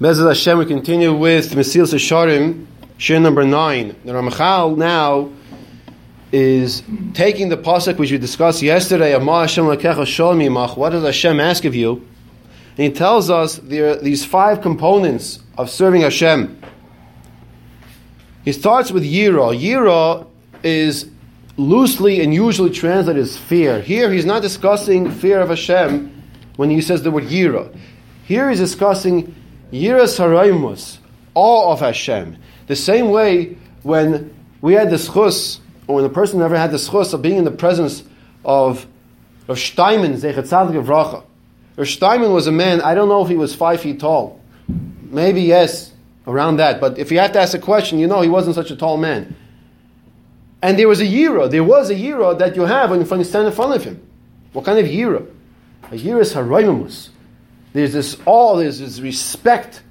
Bezat Hashem, we continue with Mesillas Yesharim, share number nine. The Ramchal now is taking the pasuk which we discussed yesterday. What does Hashem ask of you? And he tells us there are these five components of serving Hashem. He starts with Yira. Yira is loosely and usually translated as fear. Here he's not discussing fear of Hashem when he says the word Yira. Here he's discussing Yiras Haraimus, awe of Hashem. The same way when we had the schus, or when a person never had the schus of being in the presence of of Steinman, Zechat Tzadik of Racha. Steinman was a man, I don't know if he was five feet tall. Maybe yes, around that. But if you have to ask a question, you know he wasn't such a tall man. And there was a yira. There was a yira that you have when you stand in front of him. What kind of yira? A yira is haraimus. There's this awe, there's this respect.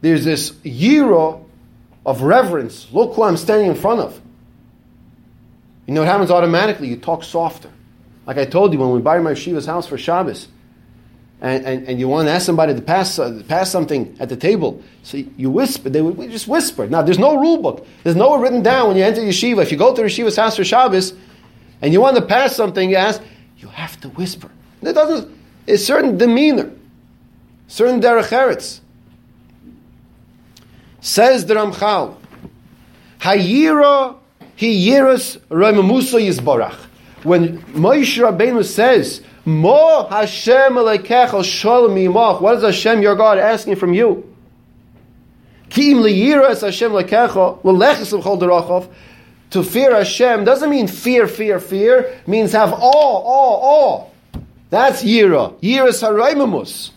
There's this yira of reverence. Look who I'm standing in front of. You know what happens automatically? You talk softer. Like I told you, when we buy my Shiva's house for Shabbos, and, and, and you want to ask somebody to pass, uh, pass something at the table, so you whisper, they would just whisper. Now, there's no rule book. There's nowhere written down when you enter yeshiva. If you go to the yeshiva's house for Shabbos, and you want to pass something, you ask, you have to whisper. It doesn't, it's certain demeanor, certain derech eretz. Says the Ramchal, Hayira hi yiras Musa yizbarach. When Moshe Rabbeinu says, Mo Hashem alekecha shalom yimach, what is Hashem your God asking from you? Ki'im liyiras Hashem lekecha l'leches l'chol derachov. To fear Hashem doesn't mean fear, fear, fear. Means have awe, awe, awe. That's yira. Yira saraimamus.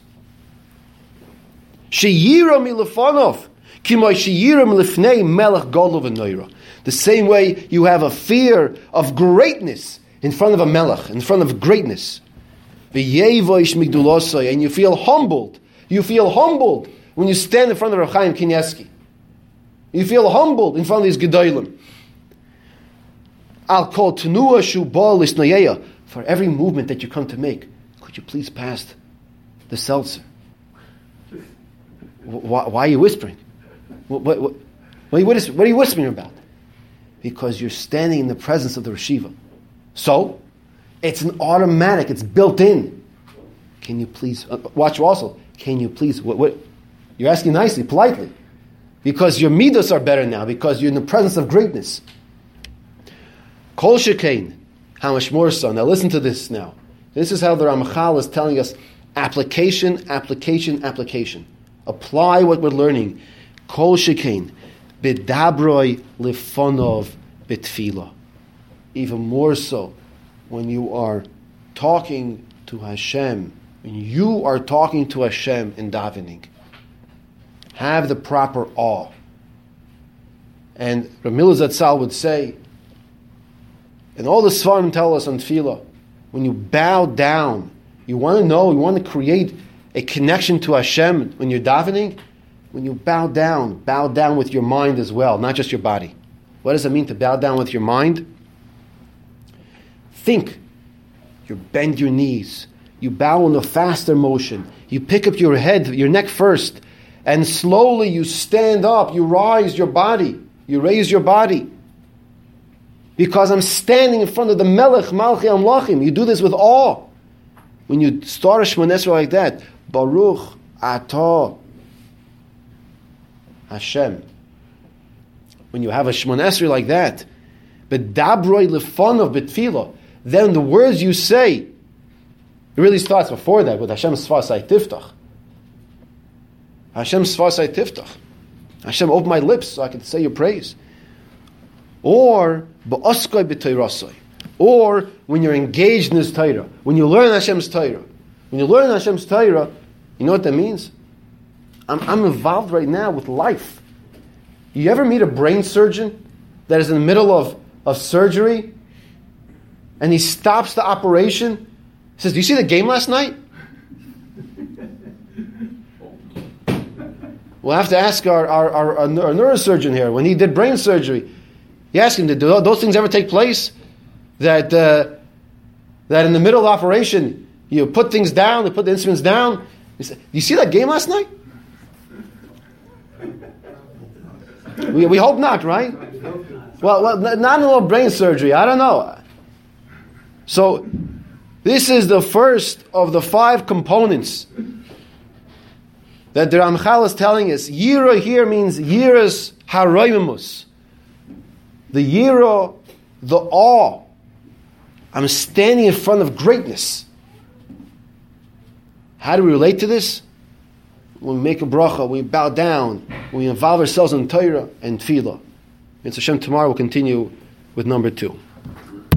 Sheyira milefanov. Kimay sheyira milifnei melech golov v'noira. The same way you have a fear of greatness in front of a melech, in front of greatness. And you feel humbled. You feel humbled when you stand in front of Rav Kanievsky. You feel humbled in front of these gedolim. I'll call tenua shu for every movement that you come to make. Could you please pass the seltzer? Why, why are you whispering? What, what, what, what, are you whispering about? Because you're standing in the presence of the Rashiva. So, it's an automatic, it's built in. Can you please, uh, watch also, can you please, what, what, you're asking nicely, politely, because your midos are better now, because you're in the presence of greatness. Kol shekain, how much more so? Now listen to this now. This is how the Ramchal is telling us application, application, application. Apply what we're learning. Kol shekain, bidabroi lifonov bitfila even more so when you are talking to Hashem, when you are talking to Hashem in davening. Have the proper awe. And Ramil Zatzal would say, and all the Svarim tell us on Tefillah, when you bow down, you want to know, you want to create a connection to Hashem when you're davening. When you bow down, bow down with your mind as well, not just your body. What does it mean to bow down with your mind? think. You bend your knees. You bow in a faster motion. You pick up your head, your neck first, and slowly you stand up. You rise your body. You raise your body. Because I'm standing in front of the Melech Malchi Amlachim. You do this with awe. When you start a Shmoneh Esrei like that, Baruch Atah Hashem. When you have a Shmoneh Esrei like that, but Dabroi Lefonov Betfilah, then the words you say, it really starts before that with Hashem Svasai Tiftach. Hashem Svasai Tiftach. Hashem, open my lips so I can say your praise. Or, B'Teirasoi. Or, when you're engaged in this Torah, when you learn Hashem's Torah. When you learn Hashem's Torah, you know what that means? I'm, I'm involved right now with life. You ever meet a brain surgeon that is in the middle of, of surgery and he stops the operation. He says, Do you see the game last night? We'll have to ask our, our, our, our, neurosurgeon here. When he did brain surgery, you ask him, do those things ever take place? That, uh, that in the middle of the operation, you put things down, you put the instruments down. You, say, you see that game last night? we, we hope not, right? Well, well, not a little brain surgery. I don't know. So, this is the first of the five components that the Ramchal is telling us. Yira here means yiras haroimimus. The yira, the awe. I'm standing in front of greatness. How do we relate to this? When we make a bracha, we bow down, we involve ourselves in Torah and Tefillah. And Hashem tomorrow we'll continue with number two.